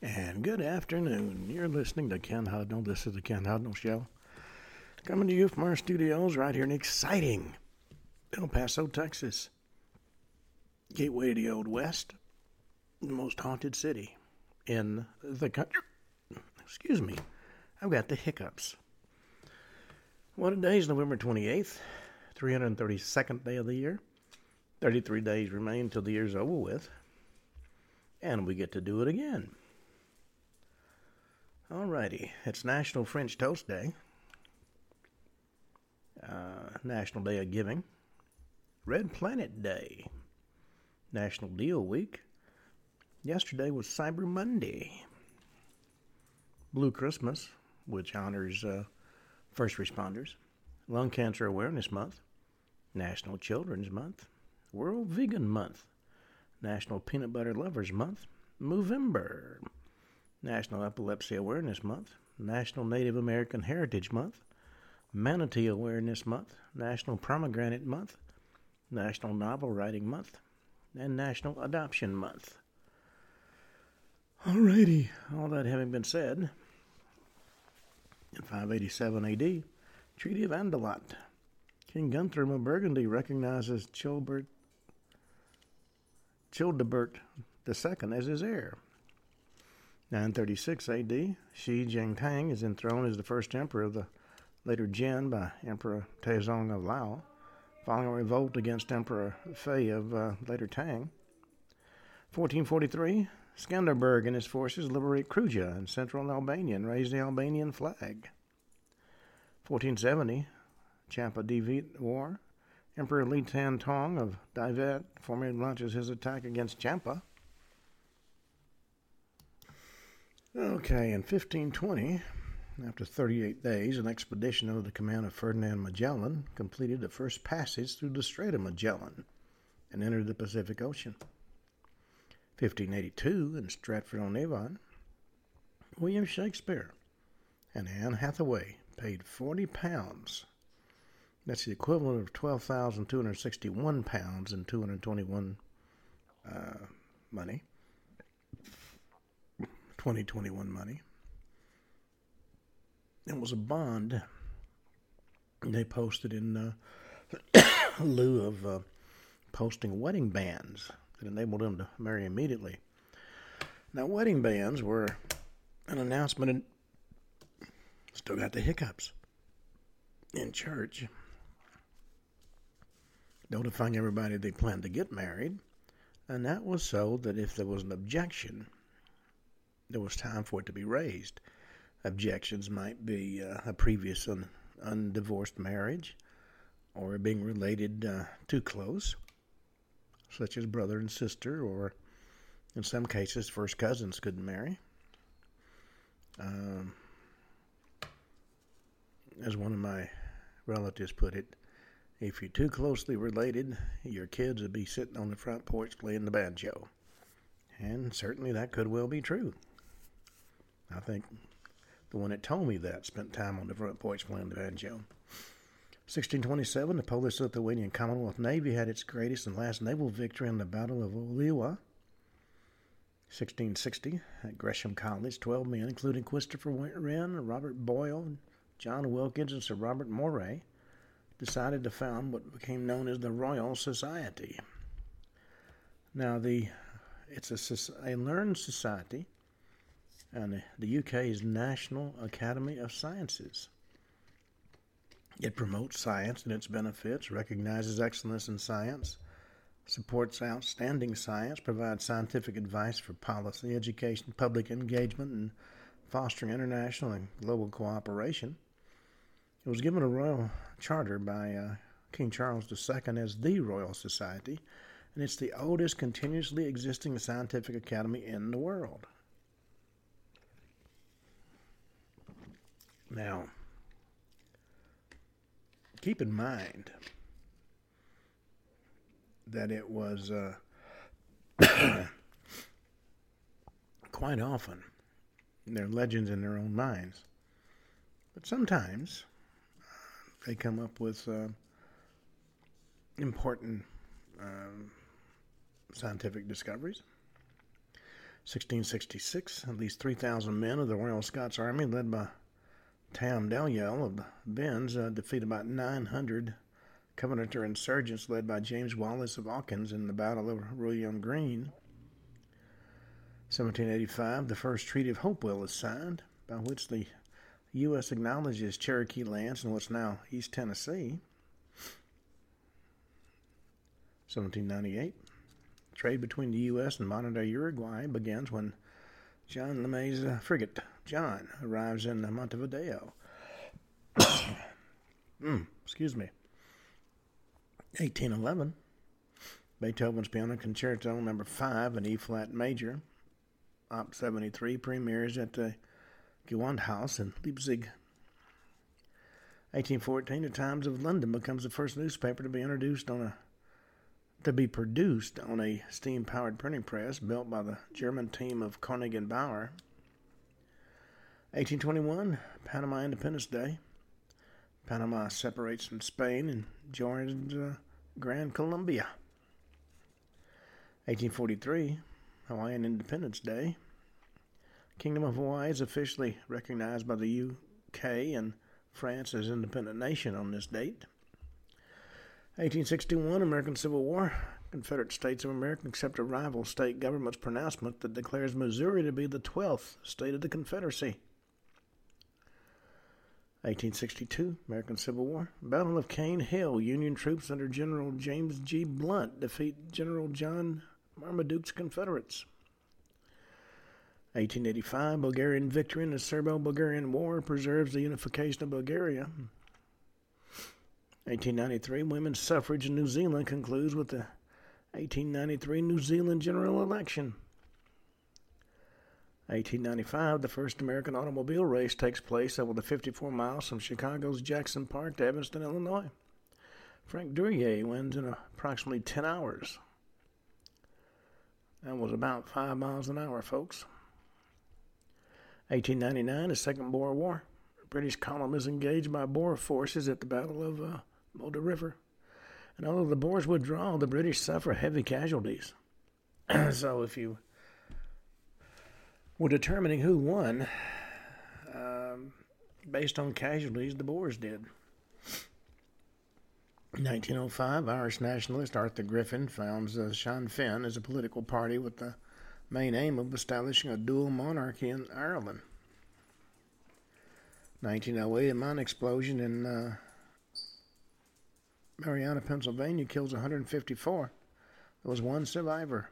And good afternoon. You're listening to Ken Hudnall. This is the Ken Hudnall Show. Coming to you from our studios right here in exciting El Paso, Texas. Gateway to the Old West, the most haunted city in the country. Excuse me, I've got the hiccups. Well, today is November 28th, 332nd day of the year. 33 days remain till the year's over with. And we get to do it again. Alrighty, it's National French Toast Day, uh, National Day of Giving, Red Planet Day, National Deal Week. Yesterday was Cyber Monday, Blue Christmas, which honors uh, first responders, Lung Cancer Awareness Month, National Children's Month, World Vegan Month, National Peanut Butter Lovers Month, Movember. National Epilepsy Awareness Month, National Native American Heritage Month, Manatee Awareness Month, National Pomegranate Month, National Novel Writing Month, and National Adoption Month. Alrighty, all that having been said, in 587 AD, Treaty of Andelot, King Guthrum of Burgundy recognizes Childebert, Childebert II as his heir. 936 AD, Shi Jinping is enthroned as the first emperor of the later Jin by Emperor Taizong of Liao, following a revolt against Emperor Fei of uh, later Tang. 1443, Skanderbeg and his forces liberate Kruja in central Albania and raise the Albanian flag. 1470, Champa Divet War. Emperor Li Tan Tong of Divet formally launches his attack against Champa. Okay, in 1520, after 38 days, an expedition under the command of Ferdinand Magellan completed the first passage through the Strait of Magellan and entered the Pacific Ocean. 1582, in Stratford on Avon, William Shakespeare and Anne Hathaway paid 40 pounds. That's the equivalent of 12,261 pounds in 221 uh, money 2021 money. It was a bond they posted in uh, lieu of uh, posting wedding bands that enabled them to marry immediately. Now, wedding bands were an announcement, and still got the hiccups in church, notifying everybody they planned to get married. And that was so that if there was an objection, there was time for it to be raised. Objections might be uh, a previous un- undivorced marriage or being related uh, too close, such as brother and sister, or in some cases, first cousins couldn't marry. Um, as one of my relatives put it, if you're too closely related, your kids would be sitting on the front porch playing the banjo. And certainly that could well be true. I think the one that told me that spent time on the front porch playing the banjo. 1627, the Polish Lithuanian Commonwealth Navy had its greatest and last naval victory in the Battle of Oliwa. 1660, at Gresham College, 12 men, including Christopher Wren, Robert Boyle, John Wilkins, and Sir Robert Moray, decided to found what became known as the Royal Society. Now, the it's a, a learned society and the UK's National Academy of Sciences. It promotes science and its benefits, recognizes excellence in science, supports outstanding science, provides scientific advice for policy, education, public engagement, and fostering international and global cooperation. It was given a royal charter by uh, King Charles II as the Royal Society, and it's the oldest continuously existing scientific academy in the world. Now, keep in mind that it was uh, quite often they're legends in their own minds, but sometimes uh, they come up with uh, important um, scientific discoveries. 1666, at least 3,000 men of the Royal Scots Army, led by Tam Dalyell of the uh, defeated about 900 Covenanter insurgents led by James Wallace of Hawkins in the Battle of Rullion Green. 1785, the first Treaty of Hopewell is signed, by which the U.S. acknowledges Cherokee lands in what's now East Tennessee. 1798, Trade between the U.S. and modern day Uruguay begins when John LeMay's uh, frigate, John, arrives in Montevideo. mm, excuse me. 1811, Beethoven's Piano Concerto Number 5 in E flat major, Op 73, premieres at the Gewandhaus in Leipzig. 1814, The Times of London becomes the first newspaper to be introduced on a to be produced on a steam powered printing press built by the German team of Koenig and Bauer. 1821, Panama Independence Day. Panama separates from Spain and joins uh, Gran Colombia. 1843, Hawaiian Independence Day. Kingdom of Hawaii is officially recognized by the UK and France as independent nation on this date. 1861, American Civil War. Confederate States of America accept a rival state government's pronouncement that declares Missouri to be the 12th state of the Confederacy. 1862, American Civil War. Battle of Cane Hill. Union troops under General James G. Blunt defeat General John Marmaduke's Confederates. 1885, Bulgarian victory in the Serbo Bulgarian War preserves the unification of Bulgaria. 1893, women's suffrage in New Zealand concludes with the 1893 New Zealand general election. 1895, the first American automobile race takes place over the 54 miles from Chicago's Jackson Park to Evanston, Illinois. Frank Duryea wins in approximately 10 hours. That was about 5 miles an hour, folks. 1899, the Second Boer War. British column is engaged by Boer forces at the Battle of uh, Modder River. And although the Boers withdraw, the British suffer heavy casualties. so if you were determining who won, um, based on casualties, the Boers did. 1905, Irish nationalist Arthur Griffin founds uh, Sinn Féin as a political party with the main aim of establishing a dual monarchy in Ireland. 1908, a mine explosion in uh, Marianna, Pennsylvania, kills 154. There was one survivor.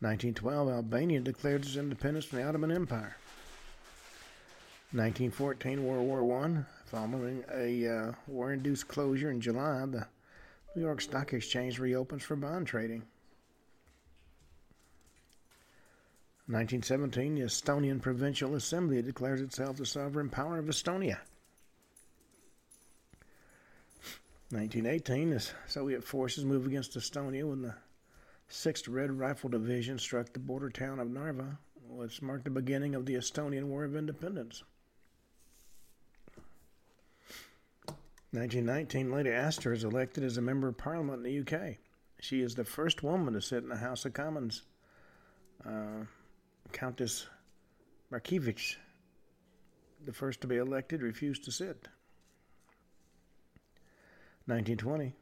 1912, Albania declared its independence from the Ottoman Empire. 1914, World War I. Following a uh, war induced closure in July, the New York Stock Exchange reopens for bond trading. 1917, the Estonian Provincial Assembly declares itself the sovereign power of Estonia. 1918, the Soviet forces move against Estonia when the 6th Red Rifle Division struck the border town of Narva, which marked the beginning of the Estonian War of Independence. 1919, Lady Astor is elected as a member of Parliament in the UK. She is the first woman to sit in the House of Commons. Uh, Countess Markievicz, the first to be elected, refused to sit. 1920,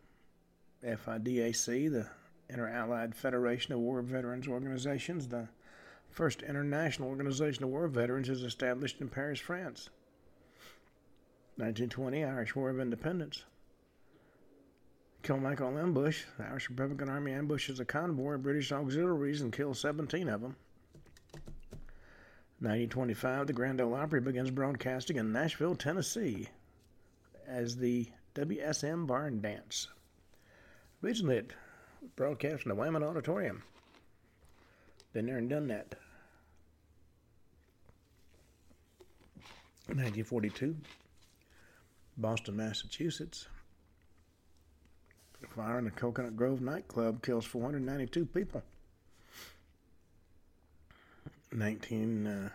FIDAC, the Inter-Allied Federation of War Veterans Organizations, the first international organization of war veterans, is established in Paris, France. 1920, Irish War of Independence. Kilmichael ambush. The Irish Republican Army ambushes a convoy of British auxiliaries and kills 17 of them. 1925, the Grand Ole Opry begins broadcasting in Nashville, Tennessee as the WSM Barn Dance. Originally, broadcast from the Ryman Auditorium. Been there and done that. 1942, Boston, Massachusetts. The fire in the Coconut Grove nightclub kills 492 people. 19. Uh,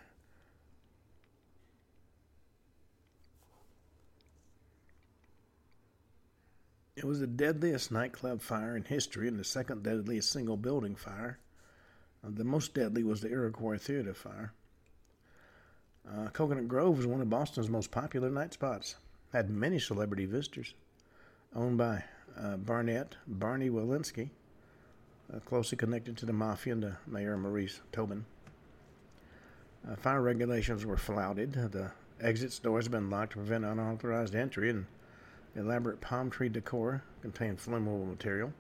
It was the deadliest nightclub fire in history and the second deadliest single building fire. Uh, the most deadly was the Iroquois Theater fire. Uh, Coconut Grove was one of Boston's most popular night spots. Had many celebrity visitors. Owned by uh, Barnett Barney Welansky, uh, closely connected to the mafia and to Mayor Maurice Tobin. Uh, fire regulations were flouted. The exit doors had been locked to prevent unauthorized entry, and elaborate palm tree decor contained flammable material.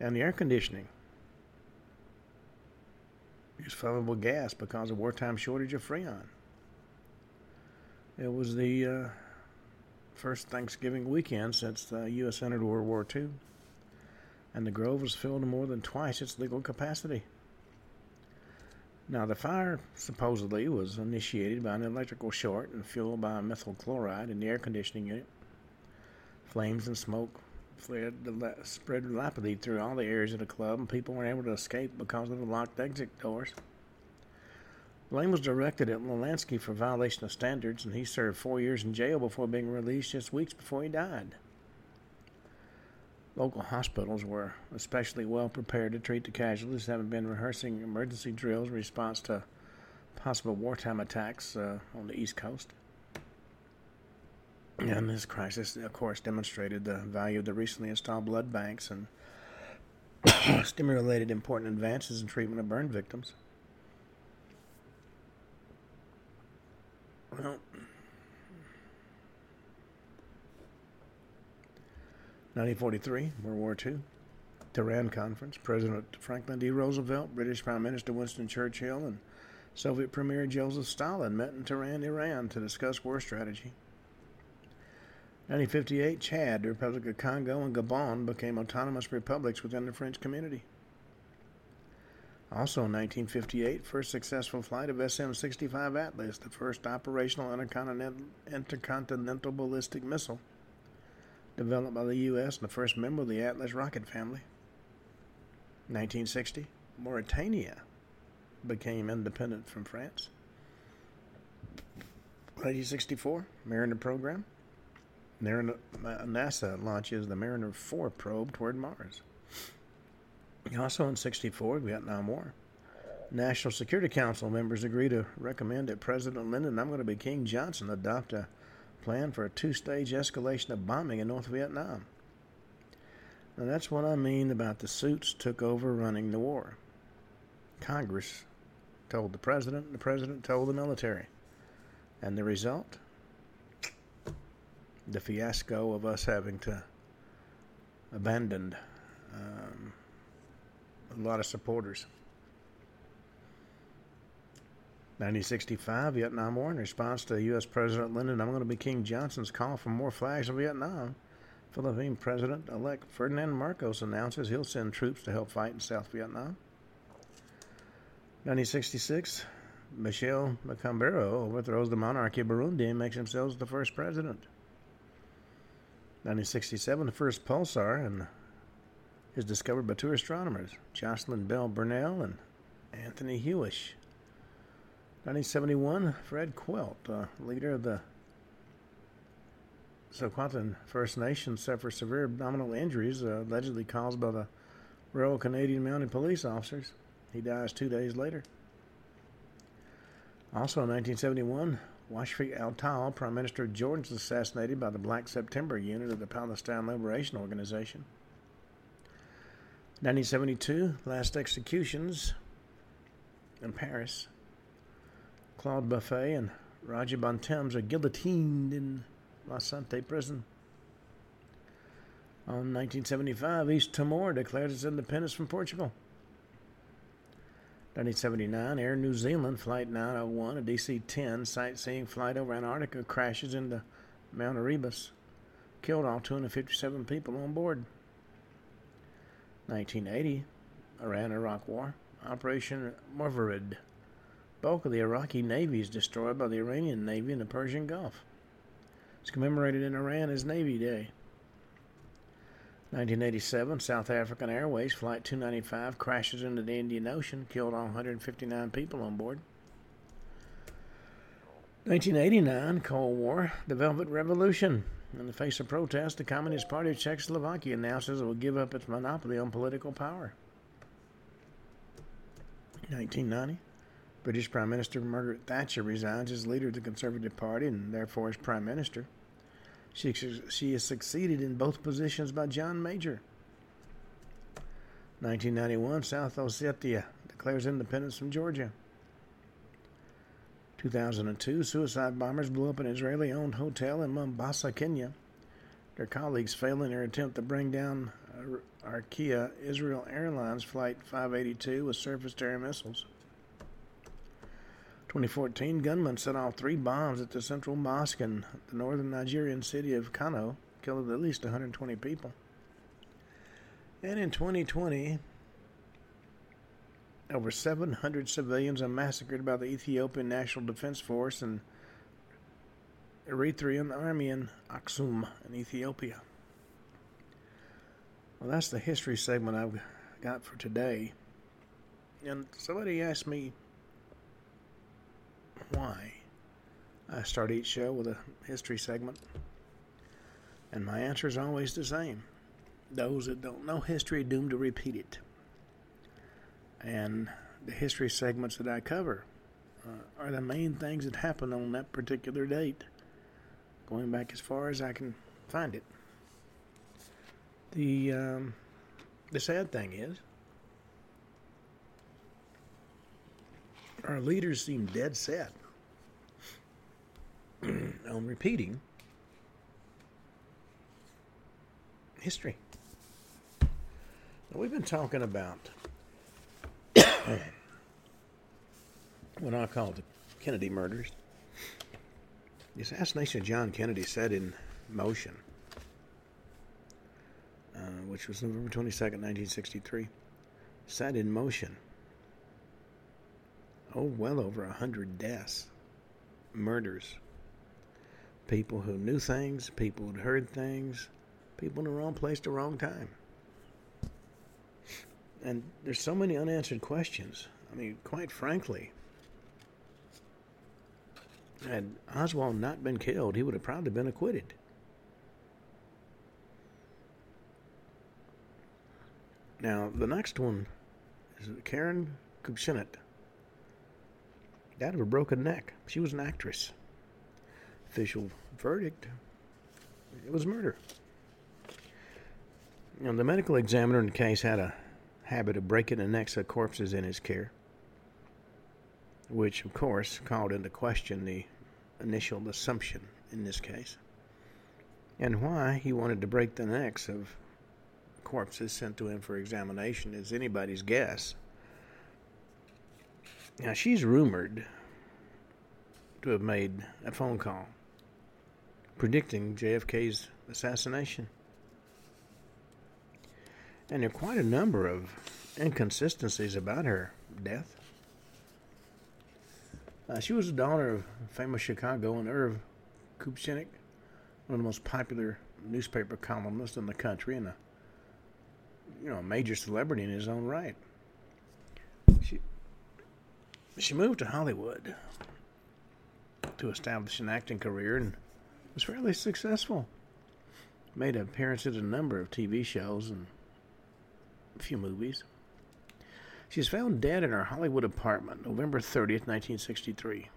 And the air conditioning used flammable gas because of wartime shortage of freon. It was the uh, first Thanksgiving weekend since the U.S. entered World War II, and the Grove was filled to more than twice its legal capacity. Now, the fire supposedly was initiated by an electrical short and fueled by methyl chloride in the air conditioning unit. Flames and smoke fled, spread rapidly through all the areas of the club, and people weren't able to escape because of the locked exit doors. Blame was directed at Lansky for violation of standards, and he served four years in jail before being released just weeks before he died. Local hospitals were especially well prepared to treat the casualties, having been rehearsing emergency drills in response to possible wartime attacks uh, on the East Coast. And this crisis, of course, demonstrated the value of the recently installed blood banks and stimulated important advances in treatment of burn victims. Well, 1943, World War II, Tehran Conference. President Franklin D. Roosevelt, British Prime Minister Winston Churchill, and Soviet Premier Joseph Stalin met in Tehran, Iran to discuss war strategy. 1958, Chad, the Republic of Congo, and Gabon became autonomous republics within the French community. Also in 1958, first successful flight of SM-65 Atlas, the first operational intercontinental, intercontinental ballistic missile developed by the U.S. and the first member of the Atlas rocket family. 1960, Mauritania became independent from France. 1964, Mariner program. NASA launches the Mariner 4 probe toward Mars. Also in 64, Vietnam War. National Security Council members agree to recommend that President Lyndon, I'm going to be King Johnson, adopt a plan for a two stage escalation of bombing in North Vietnam. Now, that's what I mean about the suits took over running the war. Congress told the president, the president told the military. And the result? The fiasco of us having to abandon um, a lot of supporters. 1965 Vietnam War in response to U.S. President Lyndon I'm going to be King Johnson's call for more flags in Vietnam. Philippine President elect Ferdinand Marcos announces he'll send troops to help fight in South Vietnam. 1966 Michel Micombero overthrows the monarchy of Burundi and makes himself the first president. 1967 the first pulsar and is discovered by two astronomers, Jocelyn Bell Burnell and Anthony Hewish. 1971, Fred Quilt, uh, leader of the Secwepemc First Nation, suffers severe abdominal injuries uh, allegedly caused by the Royal Canadian Mounted Police officers. He dies two days later. Also in 1971, Wasfi al-Tal, Prime Minister of Jordan, is assassinated by the Black September unit of the Palestine Liberation Organization. 1972, last executions in Paris. Claude Buffet and Roger Bontemps are guillotined in La Santé prison. On 1975, East Timor declared its independence from Portugal. 1979, Air New Zealand Flight 901, a DC 10 sightseeing flight over Antarctica, crashes into Mount Erebus, killed all 257 people on board. 1980, Iran Iraq War, Operation Marvarid bulk of the Iraqi Navy is destroyed by the Iranian Navy in the Persian Gulf. It's commemorated in Iran as Navy Day. 1987, South African Airways Flight 295 crashes into the Indian Ocean, killed all 159 people on board. 1989, Cold War, the Velvet Revolution. In the face of protest, the Communist Party of Czechoslovakia announces it will give up its monopoly on political power. 1990. British Prime Minister Margaret Thatcher resigns as leader of the Conservative Party and therefore as Prime Minister. She, she is succeeded in both positions by John Major. 1991, South Ossetia declares independence from Georgia. 2002, suicide bombers blew up an Israeli owned hotel in Mombasa, Kenya. Their colleagues failed in their attempt to bring down Arkia Israel Airlines Flight 582 with surface to air missiles. 2014, gunmen set off three bombs at the central mosque in the northern Nigerian city of Kano, killing at least 120 people. And in 2020, over 700 civilians are massacred by the Ethiopian National Defense Force and Eritrean Army in Aksum in Ethiopia. Well, that's the history segment I've got for today. And somebody asked me why I start each show with a history segment. And my answer is always the same. Those that don't know history are doomed to repeat it. And the history segments that I cover uh, are the main things that happened on that particular date, going back as far as I can find it. The um, the sad thing is, our leaders seem dead set on repeating history. Now, we've been talking about what I call the Kennedy murders. The assassination of John Kennedy set in motion, uh, which was November 22nd, 1963, set in motion oh, well over a hundred deaths, murders. People who knew things, people who'd heard things, people in the wrong place, at the wrong time. And there's so many unanswered questions. I mean, quite frankly, had Oswald not been killed, he would have probably been acquitted. Now, the next one is Karen Kupcinet died of a broken neck. She was an actress. Official verdict it was murder. You know, the medical examiner in the case had a habit of breaking the necks of corpses in his care, which, of course, called into question the initial assumption in this case. And why he wanted to break the necks of corpses sent to him for examination is anybody's guess. Now, she's rumored to have made a phone call predicting JFK's assassination. And there are quite a number of inconsistencies about her death. Uh, she was the daughter of famous Chicagoan Irv Kupcinet, one of the most popular newspaper columnists in the country and a you know major celebrity in his own right. She she moved to Hollywood to establish an acting career and was fairly successful. Made appearances in a number of TV shows and a few movies. She was found dead in her Hollywood apartment November 30th, 1963.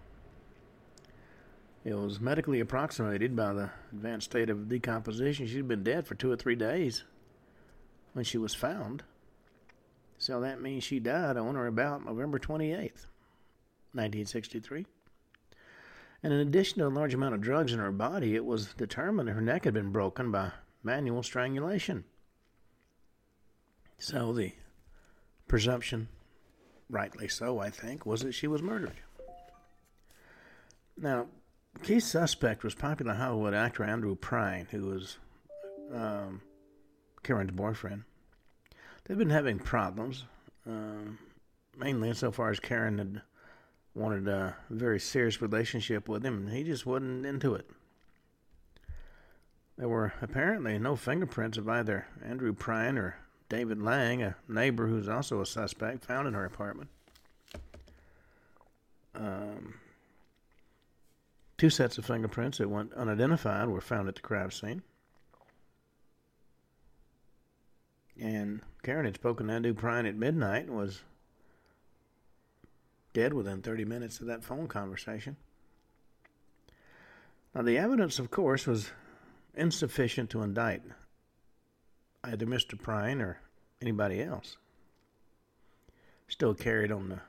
It was medically approximated by the advanced state of decomposition. She'd been dead for two or three days when she was found. So that means she died on or about November 28th. 1963. And in addition to a large amount of drugs in her body, it was determined her neck had been broken by manual strangulation. So the presumption, rightly so, I think, was that she was murdered. Now, key suspect was popular Hollywood actor Andrew Prine, who was um, Karen's boyfriend. They've been having problems, um, mainly insofar as Karen had wanted a very serious relationship with him, and he just wasn't into it. There were apparently no fingerprints of either Andrew Prine or David Lang, a neighbor who's also a suspect, found in her apartment. Um, two sets of fingerprints that went unidentified were found at the crime scene. And Karen had spoken to Andrew Prine at midnight and was dead within 30 minutes of that phone conversation. Now, the evidence, of course, was insufficient to indict either Mr. Prine or anybody else. Still carried on the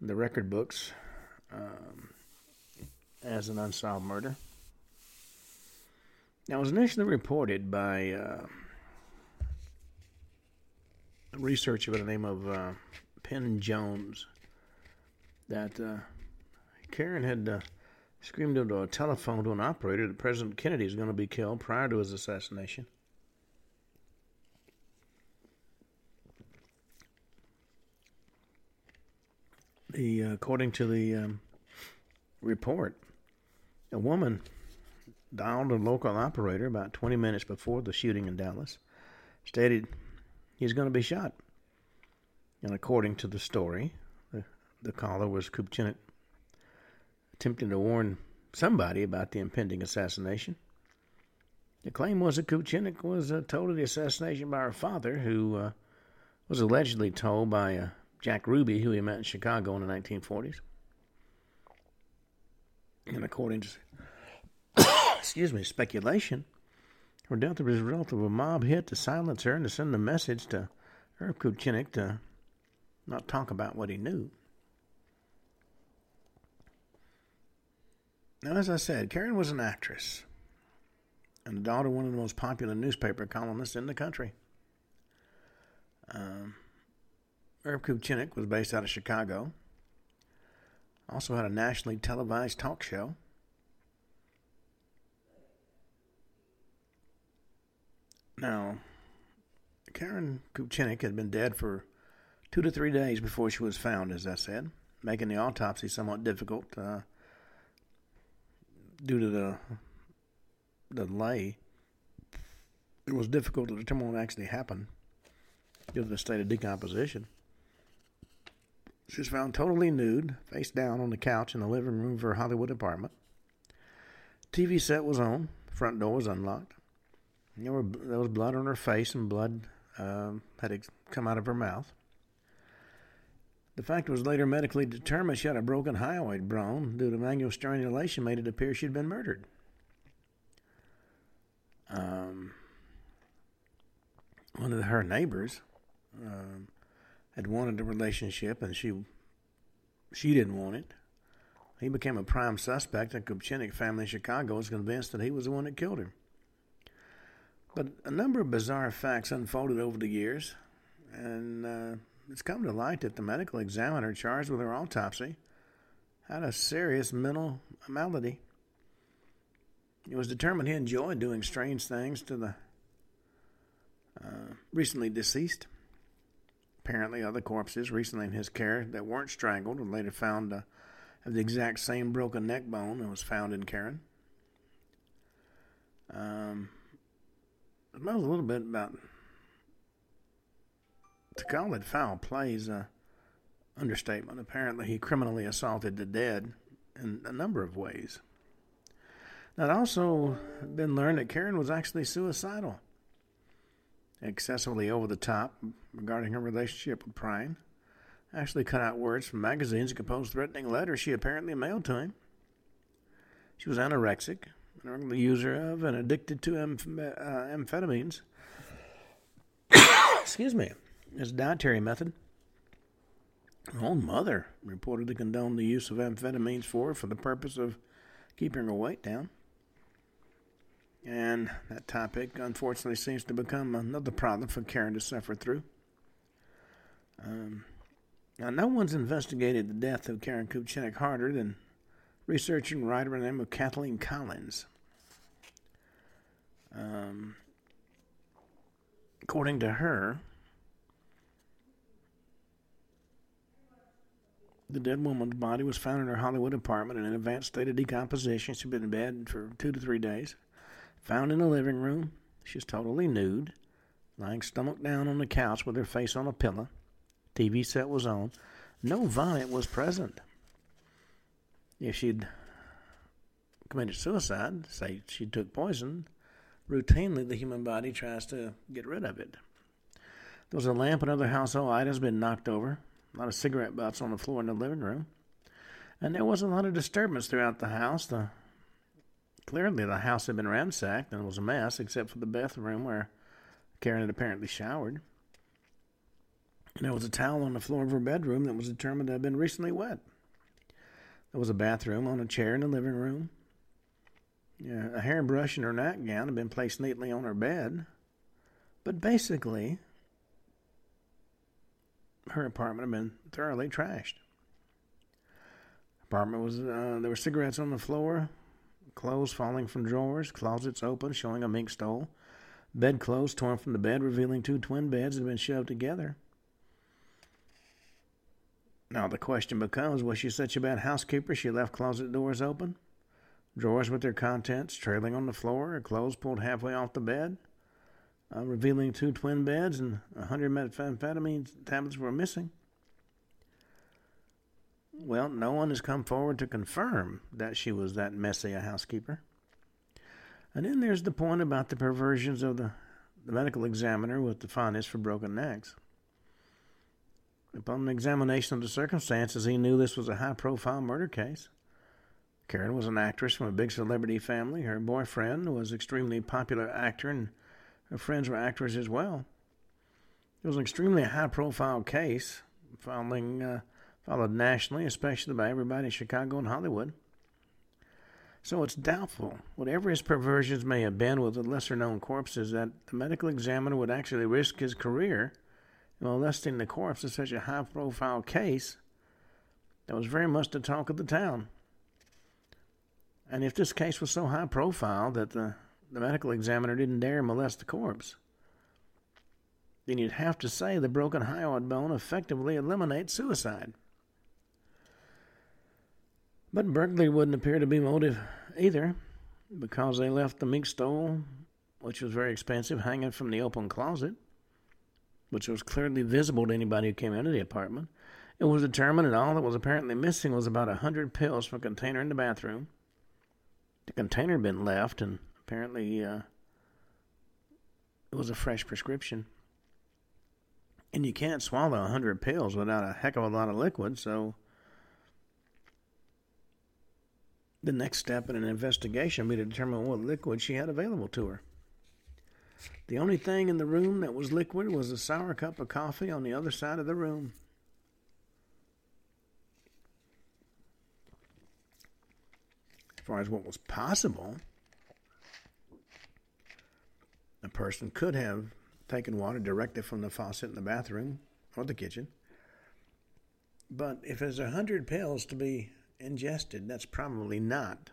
the record books um, as an unsolved murder. Now, it was initially reported by uh, a researcher by the name of uh, Penn Jones that uh, Karen had uh, screamed into a telephone to an operator that President Kennedy is going to be killed prior to his assassination. The uh, according to the um, report, a woman dialed a local operator about 20 minutes before the shooting in Dallas, stated he's going to be shot. And according to the story, the, caller was Kupcinet attempting to warn somebody about the impending assassination. The claim was that Kupcinet was uh, told of the assassination by her father, who uh, was allegedly told by uh, Jack Ruby, who he met in Chicago in the 1940s. And according to, excuse me, speculation, her death was a result of a mob hit to silence her and to send a message to Herb Kupcinet to not talk about what he knew. Now, as I said, Karen was an actress and the daughter of one of the most popular newspaper columnists in the country. Um, Kupcinet was based out of Chicago. Also had a nationally televised talk show. Now, Karen Kupcinet had been dead for two to three days before she was found, as I said, making the autopsy somewhat difficult uh, due to the delay. It was difficult to determine what actually happened due to the state of decomposition. She was found totally nude, face down on the couch in the living room of her Hollywood apartment. TV set was on, front door was unlocked. There, were, there was blood on her face, and blood um, had come out of her mouth. The fact was later medically determined she had a broken hyoid bone due to manual strangulation, made it appear she'd been murdered. Um, one of her neighbors um, had wanted a relationship, and she she didn't want it. He became a prime suspect, and Kupcinet family in Chicago was convinced that he was the one that killed her. But a number of bizarre facts unfolded over the years, and uh, it's come to light that the medical examiner charged with her autopsy had a serious mental malady. It was determined he enjoyed doing strange things to the uh, recently deceased. Apparently, other corpses recently in his care that weren't strangled were later found to have the exact same broken neck bone that was found in Karen. Um, it a little bit about to call it foul play is a understatement. Apparently, he criminally assaulted the dead in a number of ways. Now, it also been learned that Karen was actually suicidal excessively over the top regarding her relationship with Prine. Actually, cut out words from magazines and composed threatening letters she apparently mailed to him. She was anorexic, an early user of and addicted to amph- uh, amphetamines. Excuse me, as a dietary method. Her own mother reportedly condoned the use of amphetamines for her for the purpose of keeping her weight down. And that topic, unfortunately, seems to become another problem for Karen to suffer through. Um, now, no one's investigated the death of Karen Kupcinet harder than researcher and writer by the name of Kathleen Collins. Um, according to her, the dead woman's body was found in her Hollywood apartment in an advanced state of decomposition. She'd been in bed for two to three days. Found in the living room, she's totally nude, lying stomach down on the couch with her face on a pillow. TV set was on. No vomit was present. If she'd committed suicide, say she took poison, routinely the human body tries to get rid of it. There was a lamp and other household items been knocked over. A lot of cigarette butts on the floor in the living room. And there was a lot of disturbance throughout the house. The, clearly, the house had been ransacked and it was a mess, except for the bathroom where Karen had apparently showered. And there was a towel on the floor of her bedroom that was determined to have been recently wet. There was a bathroom on a chair in the living room. Yeah, a hairbrush and her nightgown had been placed neatly on her bed. But basically, her apartment had been thoroughly trashed. Apartment was uh, there were cigarettes on the floor, clothes falling from drawers, closets open showing a mink stole, bedclothes torn from the bed revealing two twin beds that had been shoved together. Now the question becomes was she such a bad housekeeper she left closet doors open? Drawers with their contents trailing on the floor, her clothes pulled halfway off the bed, uh, revealing two twin beds and a hundred methamphetamine tablets were missing. Well, no one has come forward to confirm that she was that messy a housekeeper. And then there's the point about the perversions of the, the medical examiner with the fondness for broken necks. Upon examination of the circumstances, he knew this was a high profile murder case. Karen was an actress from a big celebrity family. Her boyfriend was an extremely popular actor, and her friends were actors as well. It was an extremely high profile case, following, uh, followed nationally, especially by everybody in Chicago and Hollywood. So it's doubtful, whatever his perversions may have been with the lesser known corpses, that the medical examiner would actually risk his career molesting the corpse in such a high profile case that was very much the talk of the town. And if this case was so high profile that the, the medical examiner didn't dare molest the corpse, then you'd have to say the broken hyoid bone effectively eliminates suicide. But burglary wouldn't appear to be motive either, because they left the mink stole, which was very expensive, hanging from the open closet which was clearly visible to anybody who came into the apartment. It was determined that all that was apparently missing was about a hundred pills from a container in the bathroom. The container had been left, and apparently uh, it was a fresh prescription. And you can't swallow a hundred pills without a heck of a lot of liquid, so the next step in an investigation would be to determine what liquid she had available to her. The only thing in the room that was liquid was a sour cup of coffee on the other side of the room. As far as what was possible, a person could have taken water directly from the faucet in the bathroom or the kitchen. But if there's a hundred pills to be ingested, that's probably not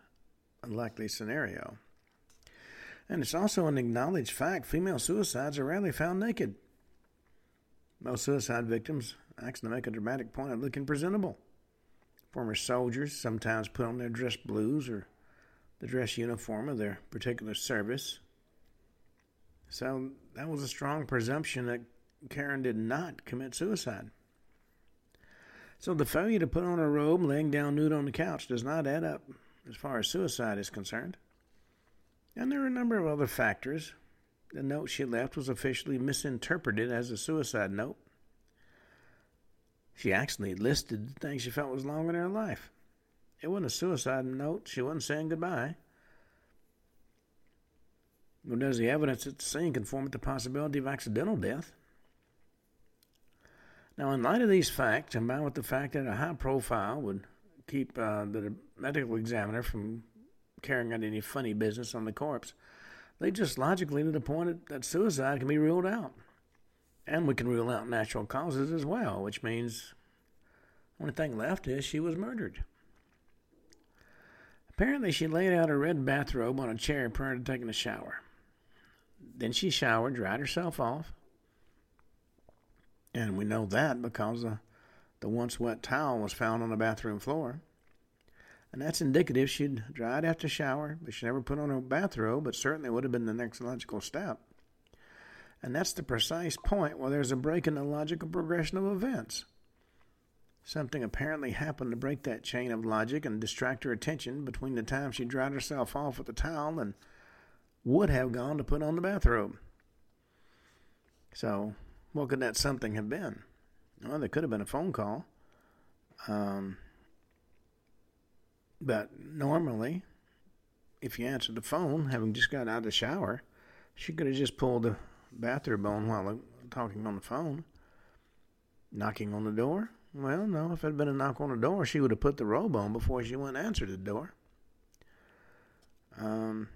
a likely scenario. And it's also an acknowledged fact female suicides are rarely found naked. Most suicide victims actually make a dramatic point of looking presentable. Former soldiers sometimes put on their dress blues or the dress uniform of their particular service. So that was a strong presumption that Karen did not commit suicide. So the failure to put on a robe laying down nude on the couch does not add up as far as suicide is concerned. And there are a number of other factors. The note she left was officially misinterpreted as a suicide note. She actually listed the things she felt was wrong in her life. It wasn't a suicide note. She wasn't saying goodbye. Nor does the evidence at the scene conform with the possibility of accidental death. Now, in light of these facts, combined with the fact that a high profile would keep uh, the medical examiner from carrying out any funny business on the corpse. They just logically to the point that suicide can be ruled out. And we can rule out natural causes as well, which means the only thing left is she was murdered. Apparently, she laid out her red bathrobe on a chair prior to taking a shower. Then she showered, dried herself off. And we know that because the, the once wet towel was found on the bathroom floor and that's indicative she'd dried after shower, but she never put on her bathrobe, but certainly would have been the next logical step. And that's the precise point where there's a break in the logical progression of events. Something apparently happened to break that chain of logic and distract her attention between the time she dried herself off with the towel and would have gone to put on the bathrobe. So, what could that something have been? Well, there could have been a phone call. Um, but normally, if you answered the phone, having just got out of the shower, she could have just pulled the bathrobe on while talking on the phone. Knocking on the door? Well, no, if it had been a knock on the door, she would have put the robe on before she went and answered the door. Um,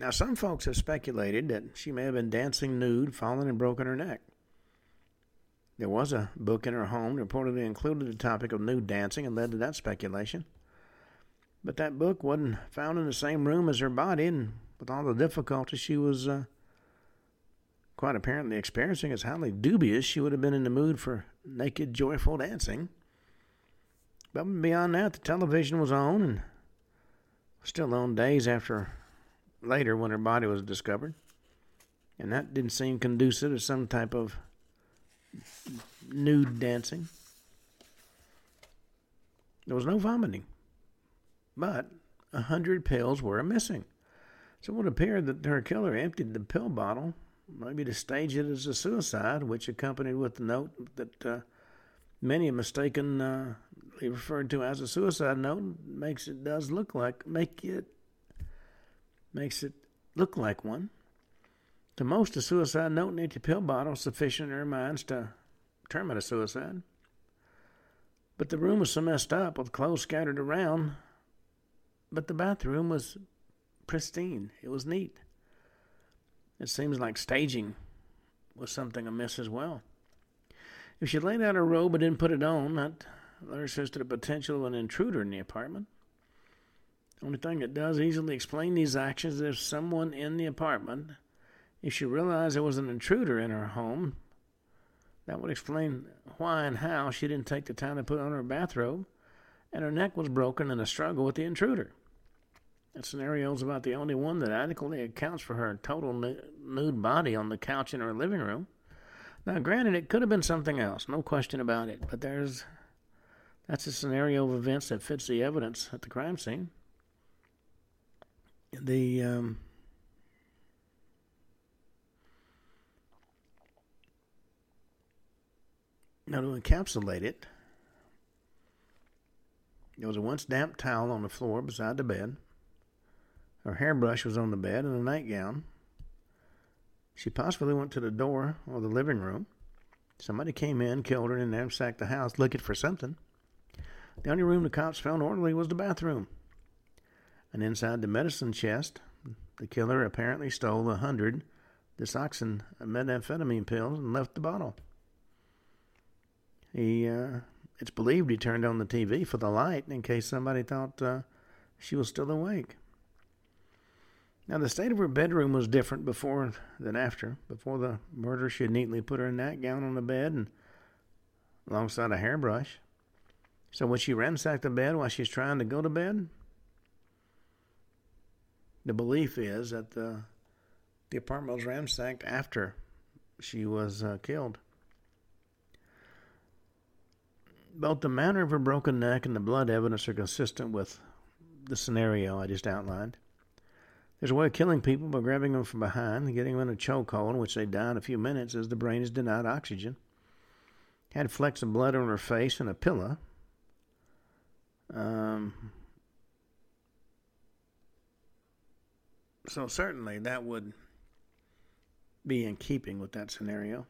now, some folks have speculated that she may have been dancing nude, fallen and broken her neck. There was a book in her home that reportedly included the topic of nude dancing and led to that speculation. But that book wasn't found in the same room as her body, and with all the difficulty she was uh, quite apparently experiencing, it's highly dubious she would have been in the mood for naked, joyful dancing. But beyond that, the television was on, and still on days after later when her body was discovered. And that didn't seem conducive to some type of nude dancing. There was no vomiting, but a hundred pills were missing. So it would appear that her killer emptied the pill bottle, maybe to stage it as a suicide, which accompanied with the note that uh, many mistakenly uh, referred to as a suicide note makes it does look like make it makes it look like one. To most, a suicide note and empty pill bottle is sufficient in their minds to term it a suicide. But the room was so messed up with clothes scattered around. But the bathroom was pristine. It was neat. It seems like staging was something amiss as well. If she laid out her robe but didn't put it on, that alerts us to the potential of an intruder in the apartment. The only thing that does easily explain these actions is if someone in the apartment if she realized there was an intruder in her home, that would explain why and how she didn't take the time to put on her bathrobe, and her neck was broken in a struggle with the intruder. That scenario is about the only one that adequately accounts for her total nude body on the couch in her living room. Now, granted, it could have been something else, no question about it, but there's that's a scenario of events that fits the evidence at the crime scene. The um, Now, to encapsulate it, there was a once damp towel on the floor beside the bed. Her hairbrush was on the bed and a nightgown. She possibly went to the door or the living room. Somebody came in, killed her, and ransacked the house looking for something. The only room the cops found orderly was the bathroom. And inside the medicine chest, the killer apparently stole a hundred Desoxyn methamphetamine pills and left the bottle. He, uh, it's believed he turned on the TV for the light in case somebody thought uh, she was still awake. Now, the state of her bedroom was different before than after. Before the murder, she had neatly put her nightgown on the bed and alongside a hairbrush. So when she ransacked the bed while she's trying to go to bed, the belief is that the the apartment was ransacked after she was uh, killed. Both the manner of her broken neck and the blood evidence are consistent with the scenario I just outlined. There's a way of killing people by grabbing them from behind and getting them in a chokehold, in which they die in a few minutes as the brain is denied oxygen. Had flecks of blood on her face and a pillow. Um, so certainly that would be in keeping with that scenario.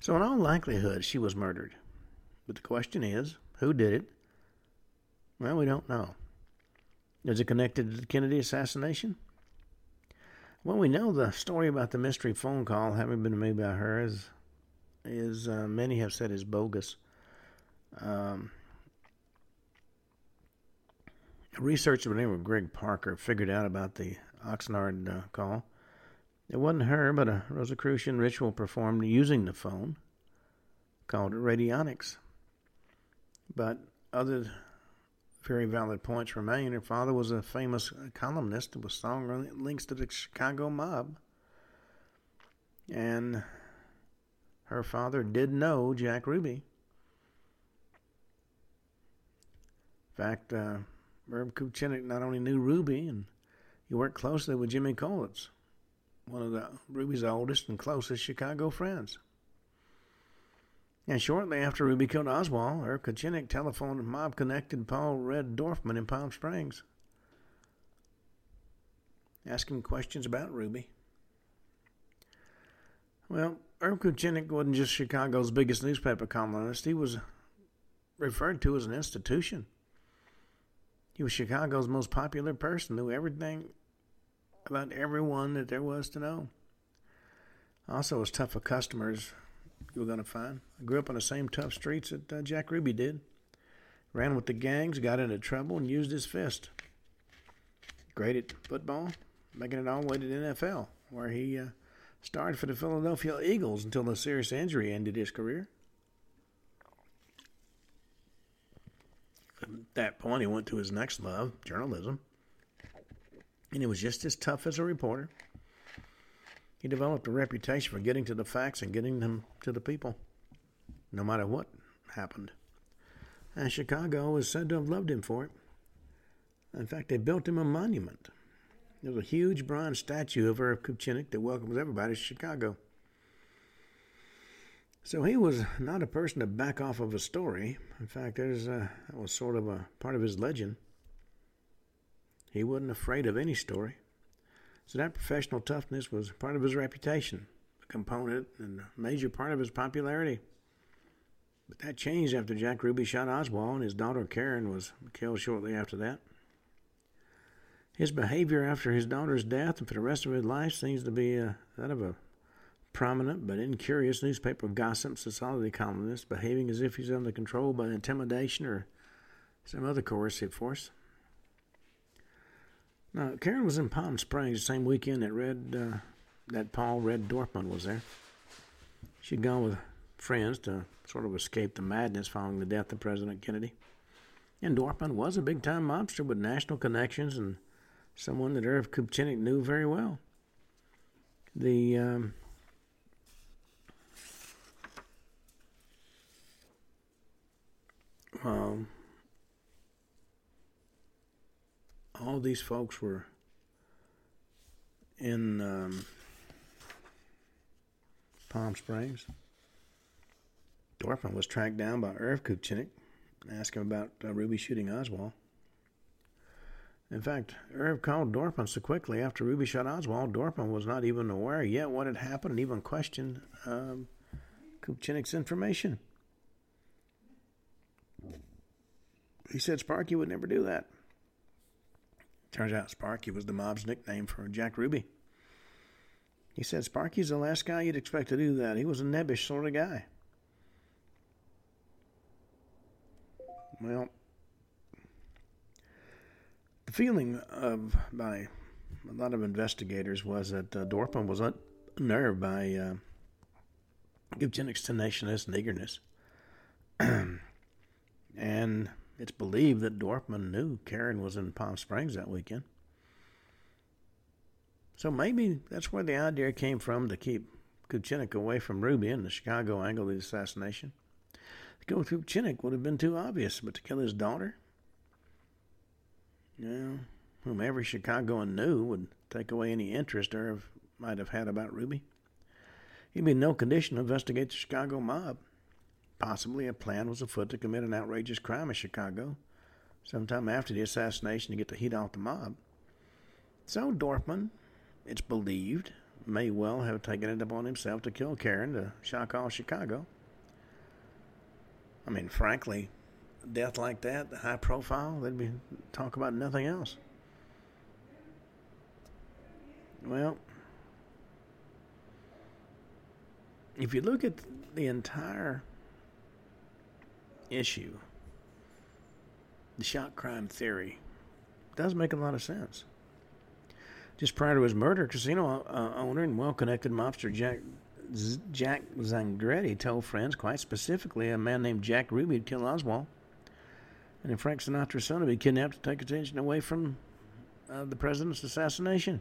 So in all likelihood, she was murdered. But the question is, who did it? Well, we don't know. Is it connected to the Kennedy assassination? Well, we know the story about the mystery phone call having been made by her is, is uh, many have said is bogus. Um, researcher by the name of Greg Parker figured out about the Oxnard uh, call. It wasn't her, but a Rosicrucian ritual performed using the phone called radionics. But other very valid points remain. Her father was a famous columnist with strong links to the Chicago mob. And her father did know Jack Ruby. In fact, uh, Herb Kupcinet not only knew Ruby, and he worked closely with Jimmy Kolitz, one of the Ruby's oldest and closest Chicago friends. And shortly after Ruby killed Oswald, Irv Kupcinet telephoned mob connected Paul Red Dorfman in Palm Springs, asking questions about Ruby. Well, Irv Kupcinet wasn't just Chicago's biggest newspaper columnist, he was referred to as an institution. He was Chicago's most popular person, knew everything about everyone that there was to know. Also, was tough for customers you were going to find. I grew up on the same tough streets that uh, Jack Ruby did. Ran with the gangs, got into trouble, and used his fist. Great at football, making it all the way to the NFL, where he uh, started for the Philadelphia Eagles until a serious injury ended his career. At that point, he went to his next love, journalism. And he was just as tough as a reporter. He developed a reputation for getting to the facts and getting them to the people, no matter what happened. And Chicago is said to have loved him for it. In fact, they built him a monument. There's a huge bronze statue of Irv Kupcinet that welcomes everybody to Chicago. So he was not a person to back off of a story. In fact, there's a, that was sort of a part of his legend. He wasn't afraid of any story. So that professional toughness was part of his reputation, a component and a major part of his popularity. But that changed after Jack Ruby shot Oswald, and his daughter Karen was killed shortly after that. His behavior after his daughter's death and for the rest of his life seems to be uh, that of a prominent but incurious newspaper gossip society columnist, behaving as if he's under control by intimidation or some other coercive force. Now, Karen was in Palm Springs the same weekend that Red, uh, that Paul Red Dorfman was there. She'd gone with friends to sort of escape the madness following the death of President Kennedy. And Dorfman was a big time mobster with national connections and someone that Irv Kupcinet knew very well. The um, um, all these folks were in um, Palm Springs. Dorfman was tracked down by Irv and asked him about uh, Ruby shooting Oswald. In fact, Irv called Dorfman so quickly after Ruby shot Oswald, Dorfman was not even aware yet what had happened and even questioned um, Kupcinet's information. He said Sparky would never do that. Turns out Sparky was the mob's nickname for Jack Ruby. He said Sparky's the last guy you'd expect to do that. He was a nebbish sort of guy. Well, the feeling of by a lot of investigators was that uh, Dorfman was unnerved by uh, Kupcinet's tenaciousness and eagerness. and it's believed that Dorfman knew Karen was in Palm Springs that weekend. So maybe that's where the idea came from to keep Kupcinet away from Ruby and the Chicago angle of the assassination. To go through Kupcinet would have been too obvious, but to kill his daughter? Yeah, whom every Chicagoan knew would take away any interest Irv might have had about Ruby. He'd be in no condition to investigate the Chicago mob. Possibly a plan was afoot to commit an outrageous crime in Chicago sometime after the assassination to get the heat off the mob. So Dorfman, it's believed, may well have taken it upon himself to kill Karen to shock all Chicago. I mean, frankly, death like that, high profile, they'd be talk about nothing else. Well, if you look at the entire issue, the shock crime theory does make a lot of sense. Just prior to his murder, casino uh, owner and well-connected mobster Jack Z- Jack Zangretti told friends quite specifically a man named Jack Ruby would kill Oswald, and then Frank Sinatra's son would be kidnapped to take attention away from uh, the president's assassination.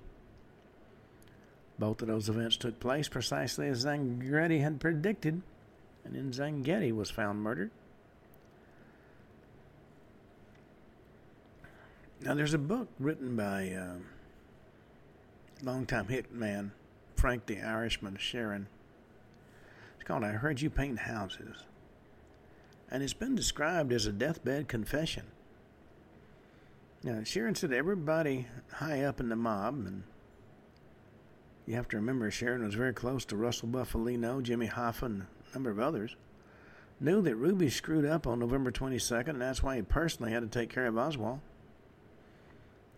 Both of those events took place precisely as Zangretti had predicted, and then Zangretti was found murdered. Now, there's a book written by uh, longtime hitman Frank the Irishman Sheeran. It's called I Heard You Paint Houses. and it's been described as a deathbed confession. Now, Sheeran said everybody high up in the mob, and you have to remember Sheeran was very close to Russell Bufalino, Jimmy Hoffa, and a number of others, knew that Ruby screwed up on November 22nd, and that's why he personally had to take care of Oswald.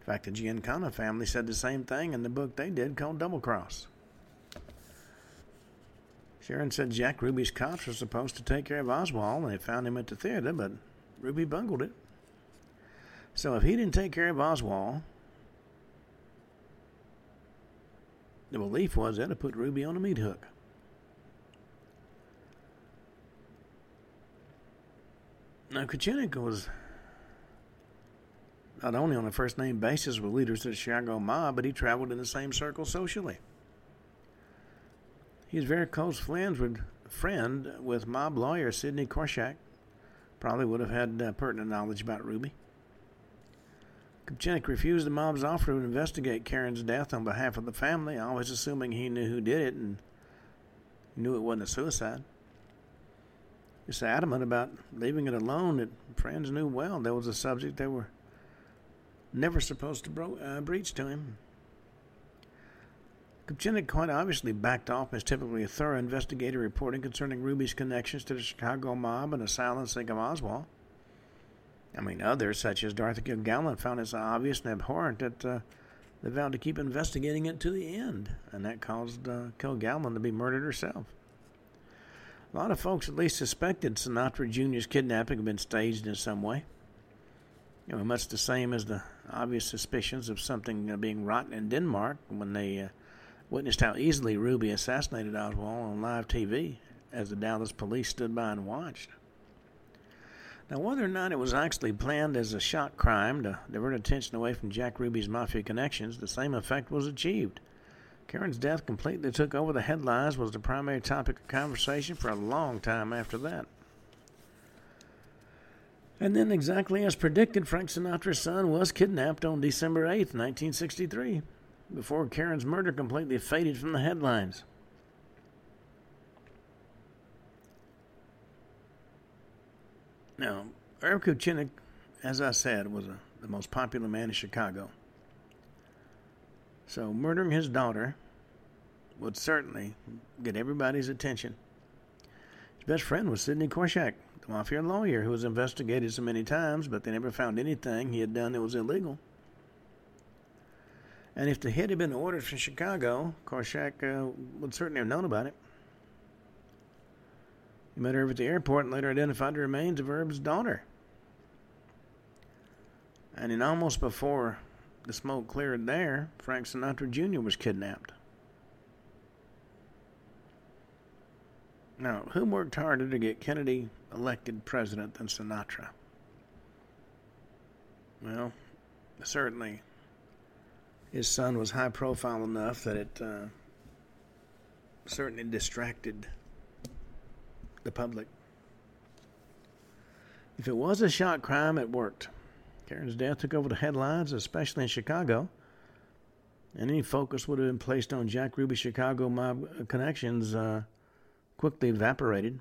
In fact, the Giancana family said the same thing in the book they did called Double Cross. Sheeran said Jack Ruby's cops were supposed to take care of Oswald, and they found him at the theater, but Ruby bungled it. So if he didn't take care of Oswald, the belief was that to put Ruby on a meat hook. Now, Kucinich was not only on a first name basis with leaders of the Chicago mob, but he traveled in the same circle socially. He's very close friends with friend with mob lawyer Sidney Korshak. Probably would have had uh, pertinent knowledge about Ruby. Kupcinet refused the mob's offer to investigate Karen's death on behalf of the family, always assuming he knew who did it and knew it wasn't a suicide. He's adamant about leaving it alone that friends knew well there was a subject they were never supposed to bro- uh, breach to him. Kupcinet quite obviously backed off as typically a thorough investigator reporting concerning Ruby's connections to the Chicago mob and the silencing of Oswald. I mean, others, such as Dorothy Kilgallen, found it so obvious and abhorrent that uh, they vowed to keep investigating it to the end, and that caused uh, Kilgallen to be murdered herself. A lot of folks at least suspected Sinatra Jr.'s kidnapping had been staged in some way. You know, much the same as the obvious suspicions of something uh, being rotten in Denmark when they uh, witnessed how easily Ruby assassinated Oswald on live TV as the Dallas police stood by and watched. Now, whether or not it was actually planned as a shock crime to divert attention away from Jack Ruby's mafia connections, the same effect was achieved. Karen's death completely took over the headlines, was the primary topic of conversation for a long time after that. And then, exactly as predicted, Frank Sinatra's son was kidnapped on December 8, 1963 before Karen's murder completely faded from the headlines. Now, Irv Kupcinet, as I said, was a, the most popular man in Chicago. So, murdering his daughter would certainly get everybody's attention. His best friend was Sidney Korshak, the mafia lawyer who was investigated so many times, but they never found anything he had done that was illegal. And if the hit had been ordered from Chicago, Korshak uh, would certainly have known about it. He met her at the airport and later identified the remains of Herb's daughter. And then almost before the smoke cleared there, Frank Sinatra Jr. was kidnapped. Now, who worked harder to get Kennedy elected president than Sinatra? Well, certainly his son was high profile enough that it uh, certainly distracted the public. If it was a shock crime, it worked. Karen's death took over the headlines, especially in Chicago, any focus would have been placed on Jack Ruby's Chicago mob connections uh, quickly evaporated.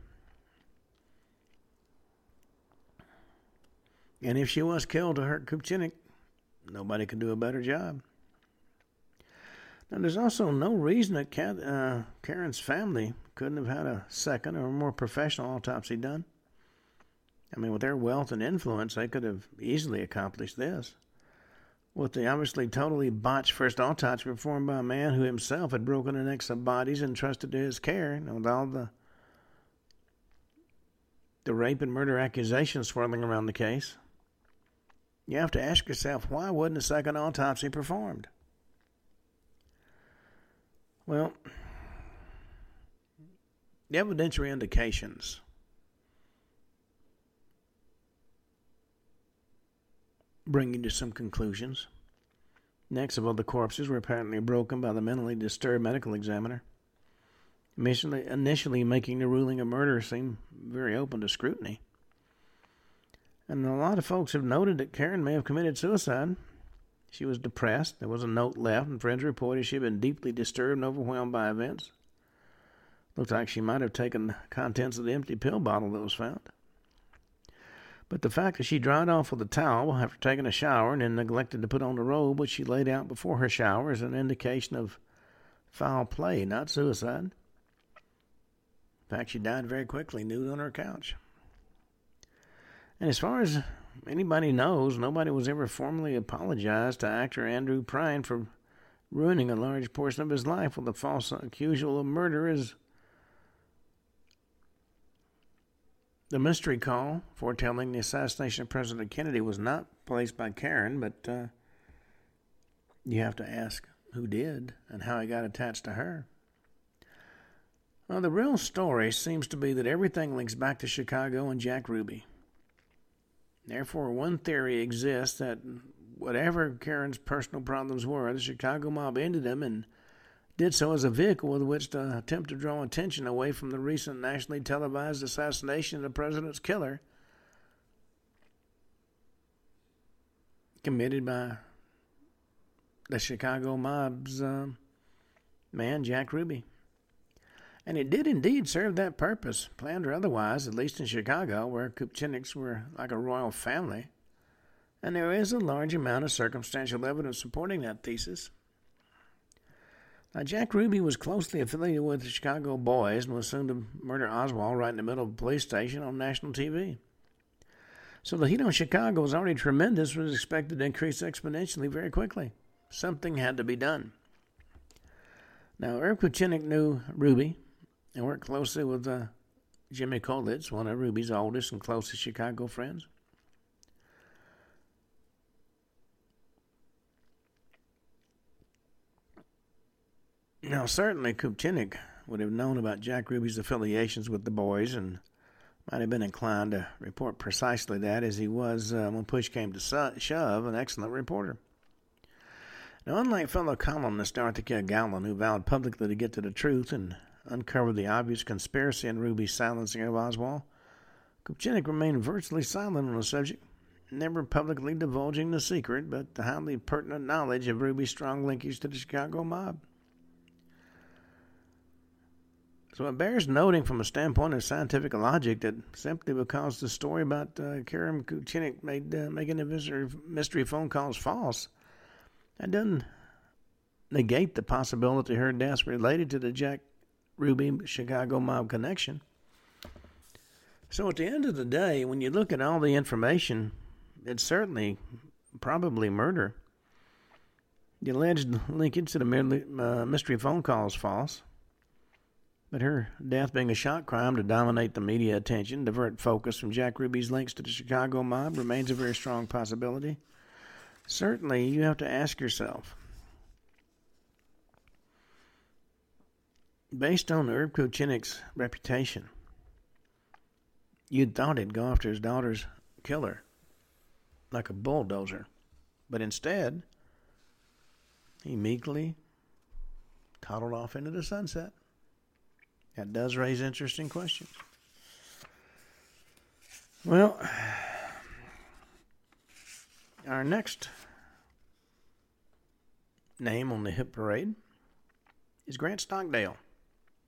And if she was killed to hurt Kupcinet, nobody could do a better job. Now, there's also no reason that Kat, uh, Karen's family couldn't have had a second or more professional autopsy done. I mean, with their wealth and influence, they could have easily accomplished this. With the obviously totally botched first autopsy performed by a man who himself had broken the necks of bodies entrusted to his care, and with all the the rape and murder accusations swirling around the case, you have to ask yourself why wasn't a second autopsy performed? Well, the evidentiary indications bring you to some conclusions. Necks of other corpses were apparently broken by the mentally disturbed medical examiner, initially, initially making the ruling of murder seem very open to scrutiny. And a lot of folks have noted that Karen may have committed suicide she was depressed. There was a note left, and friends reported she had been deeply disturbed and overwhelmed by events. Looked like she might have taken the contents of the empty pill bottle that was found. But the fact that she dried off with a towel after taking a shower and then neglected to put on the robe which she laid out before her shower is an indication of foul play, not suicide. In fact, she died very quickly, nude on her couch. And as far as anybody knows, nobody was ever formally apologized to actor Andrew Prine for ruining a large portion of his life with a false accusal of murder as the mystery call foretelling the assassination of President Kennedy was not placed by Karen, but uh, you have to ask who did and how he got attached to her. Well, the real story seems to be that everything links back to Chicago and Jack Ruby. Therefore, one theory exists that whatever Karen's personal problems were, the Chicago mob ended them and did so as a vehicle with which to attempt to draw attention away from the recent nationally televised assassination of the president's killer committed by the Chicago mob's uh, man, Jack Ruby. And it did indeed serve that purpose, planned or otherwise, at least in Chicago, where Kupcinets were like a royal family. And there is a large amount of circumstantial evidence supporting that thesis. Now, Jack Ruby was closely affiliated with the Chicago Boys and was soon to murder Oswald right in the middle of a police station on national TV. So the heat on Chicago was already tremendous, was expected to increase exponentially very quickly. Something had to be done. Now, Irv Kupcinet knew Ruby and worked closely with uh, Jimmy Kolitz, one of Ruby's oldest and closest Chicago friends. Now, certainly Kupcinet would have known about Jack Ruby's affiliations with the boys and might have been inclined to report precisely that, as he was, uh, when push came to shove, an excellent reporter. Now, unlike fellow columnist Arthur K. Gowland, who vowed publicly to get to the truth and uncover the obvious conspiracy in Ruby's silencing of Oswald, Kupcinet remained virtually silent on the subject, never publicly divulging the secret, but the highly pertinent knowledge of Ruby's strong linkage to the Chicago mob. So it bears noting from a standpoint of scientific logic that simply because the story about uh, Karen Kupcinet made uh, making the mystery phone calls false, that doesn't negate the possibility her death related to the Jack Ruby Chicago mob connection. So at the end of the day, when you look at all the information, it's certainly probably murder. The alleged linkage to the uh, mystery phone call is false. But her death being a shock crime to dominate the media attention, divert focus from Jack Ruby's links to the Chicago mob, remains a very strong possibility. Certainly, you have to ask yourself based on Irv Kupcinet's reputation, you'd thought he'd go after his daughter's killer like a bulldozer. But instead, he meekly toddled off into the sunset. That does raise interesting questions. Well, our next name on the hit parade is Grant Stockdale.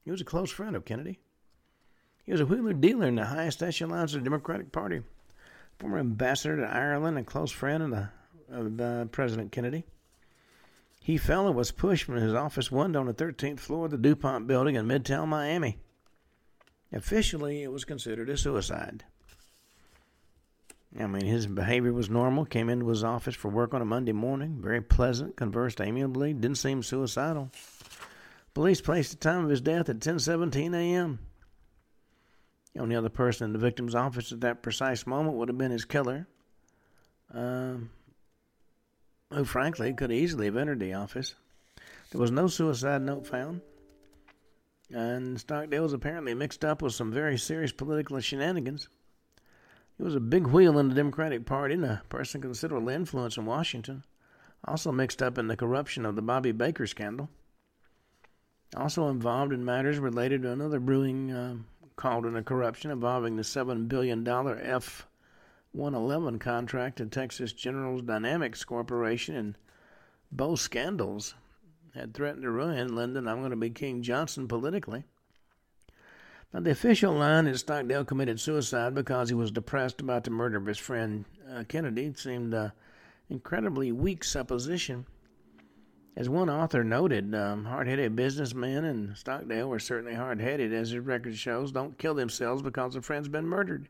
He was a close friend of Kennedy. He was a wheeler dealer in the highest echelons of the Democratic Party, former ambassador to Ireland, and close friend of, the, of the President Kennedy. He fell and was pushed from his office window on the 13th floor of the DuPont building in Midtown Miami. Officially, it was considered a suicide. I mean, his behavior was normal. Came into his office for work on a Monday morning. Very pleasant, conversed amiably, didn't seem suicidal. Police placed the time of his death at 10:17 a.m. The only other person in the victim's office at that precise moment would have been his killer. Um, who frankly could easily have entered the office. There was no suicide note found, and Stockdale was apparently mixed up with some very serious political shenanigans. He was a big wheel in the Democratic Party and a person considerable influence in Washington, also mixed up in the corruption of the Bobby Baker scandal. Also involved in matters related to another brewing uh, cauldron of corruption involving the $7 billion F 111 contract to Texas General Dynamics Corporation, and both scandals had threatened to ruin Lyndon I'm going to be King Johnson politically. Now, the official line is Stockdale committed suicide because he was depressed about the murder of his friend uh, Kennedy. It seemed uh, incredibly weak supposition. As one author noted, um, hard headed businessmen in Stockdale were certainly hard headed, as his record shows, don't kill themselves because a friend's been murdered,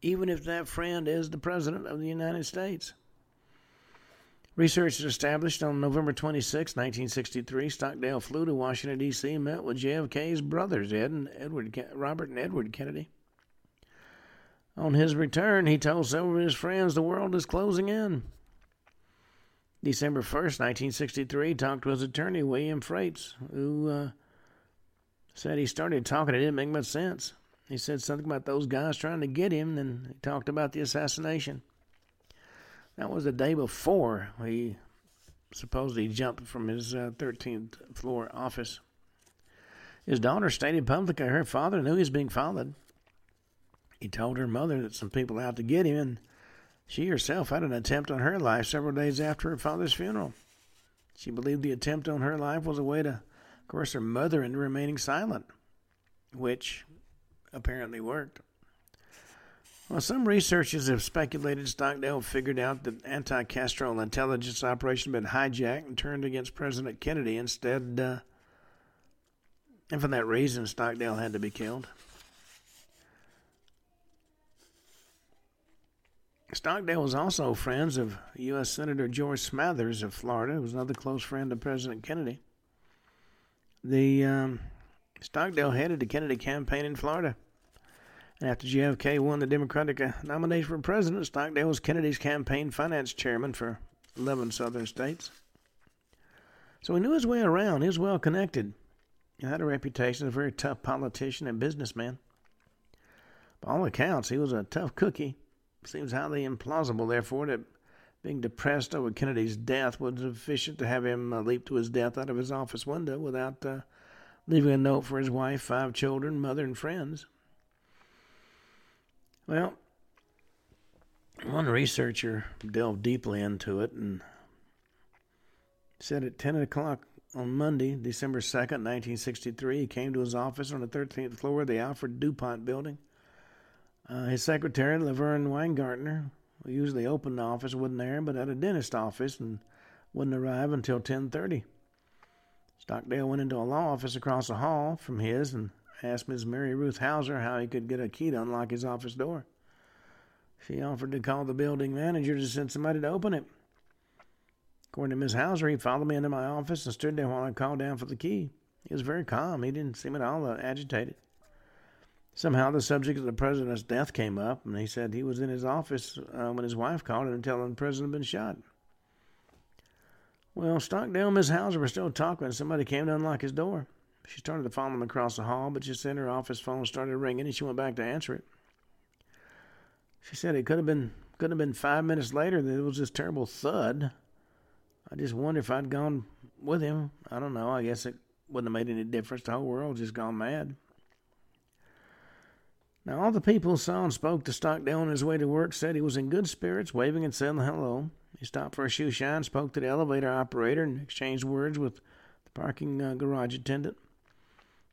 even if that friend is the President of the United States. Research established on November 26, 1963, Stockdale flew to Washington, D.C., and met with JFK's brothers, Ed and Edward, Robert and Edward Kennedy. On his return, he told several of his friends the world is closing in. December 1st, 1963, talked to his attorney, William Frates, who uh, said he started talking. It didn't make much sense. He said something about those guys trying to get him, and he talked about the assassination. That was the day before he supposedly jumped from his uh, 13th floor office. His daughter stated publicly her father knew he was being followed. He told her mother that some people out to get him, and she herself had an attempt on her life several days after her father's funeral. She believed the attempt on her life was a way to coerce her mother into remaining silent, which apparently worked. Well, some researchers have speculated Stockdale figured out that anti-Castro intelligence operation had been hijacked and turned against President Kennedy instead, uh, and for that reason, Stockdale had to be killed. Stockdale was also friends of U.S. Senator George Smathers of Florida, who was another close friend of President Kennedy. The um, Stockdale headed the Kennedy campaign in Florida. And after JFK won the Democratic uh, nomination for president, Stockdale was Kennedy's campaign finance chairman for 11 southern states. So he knew his way around. He was well connected. He had a reputation as a very tough politician and businessman. By all accounts, he was a tough cookie Seems highly implausible, therefore, that being depressed over Kennedy's death was sufficient to have him uh, leap to his death out of his office window without uh, leaving a note for his wife, five children, mother, and friends. Well, one researcher delved deeply into it and said at 10 o'clock on Monday, December 2nd, 1963, he came to his office on the 13th floor of the Alfred DuPont building. Uh, his secretary, Laverne Weingartner, who usually opened the office, wasn't there, but at a dentist office and wouldn't arrive until 10.30. Stockdale went into a law office across the hall from his and asked Miss Mary Ruth Hauser how he could get a key to unlock his office door. She offered to call the building manager to send somebody to open it. According to Miss Hauser, he followed me into my office and stood there while I called down for the key. He was very calm. He didn't seem at all uh, agitated. Somehow the subject of the president's death came up, and he said he was in his office uh, when his wife called him telling the president had been shot. Well, Stockdale and Miss Hauser were still talking when somebody came to unlock his door. She started to follow him across the hall, but just then her office phone started ringing, and she went back to answer it. She said it could have been could have been five minutes later that it was this terrible thud. I just wonder if I'd gone with him. I don't know. I guess it wouldn't have made any difference. The whole world just gone mad. Now, all the people saw and spoke to Stockdale on his way to work said he was in good spirits, waving and saying hello. He stopped for a shoe shine, spoke to the elevator operator, and exchanged words with the parking uh, garage attendant.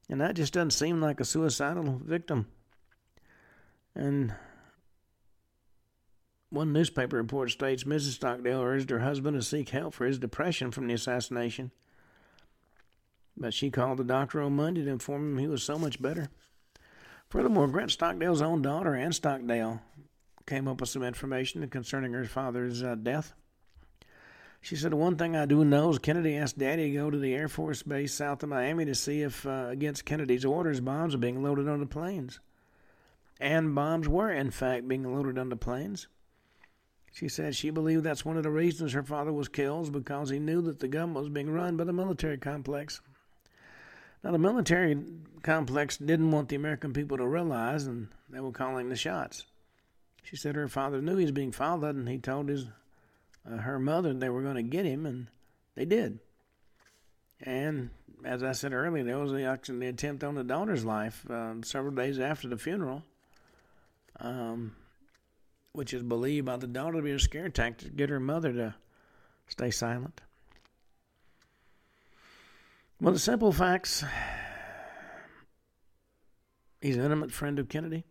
And that just doesn't seem like a suicidal victim. And one newspaper report states Mrs. Stockdale urged her husband to seek help for his depression from the assassination. But she called the doctor on Monday to inform him he was so much better. Furthermore, Grant Stockdale's own daughter, Ann Stockdale, came up with some information concerning her father's uh, death. She said, One thing I do know is Kennedy asked Daddy to go to the Air Force Base south of Miami to see if, uh, against Kennedy's orders, bombs are being loaded onto planes. And bombs were, in fact, being loaded onto planes. She said she believed that's one of the reasons her father was killed, because he knew that the government was being run by the military complex. Now, the military complex didn't want the American people to realize, and they were calling the shots. She said her father knew he was being followed, and he told his uh, her mother they were going to get him, and they did. And as I said earlier, there was the, the attempt on the daughter's life uh, several days after the funeral, um, which is believed by the daughter to be a scare tactic to get her mother to stay silent. Well, the simple facts He's an intimate friend of Kennedy.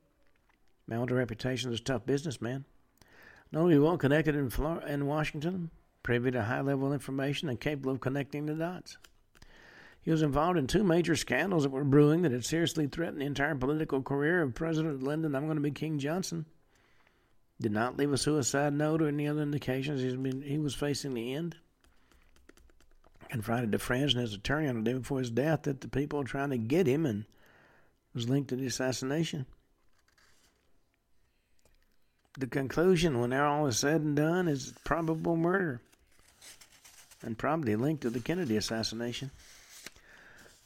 Mounted a reputation as a tough businessman. Not only well connected in, Florida, in Washington, privy to high level information and capable of connecting the dots. He was involved in two major scandals that were brewing that had seriously threatened the entire political career of President Lyndon I'm going to be King Johnson. Did not leave a suicide note or any other indications he's been, he was facing the end. Confided to friends and his attorney on the day before his death that the people were trying to get him and was linked to the assassination. The conclusion, when all is said and done, is probable murder and probably linked to the Kennedy assassination.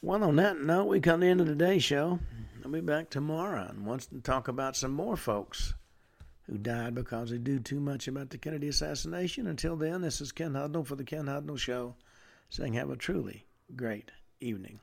Well, on that note, we come to the end of today's show. I'll be back tomorrow and wants to talk about some more folks who died because they knew too much about the Kennedy assassination. Until then, this is Ken Hudnall for the Ken Hudnall Show saying have a truly great evening.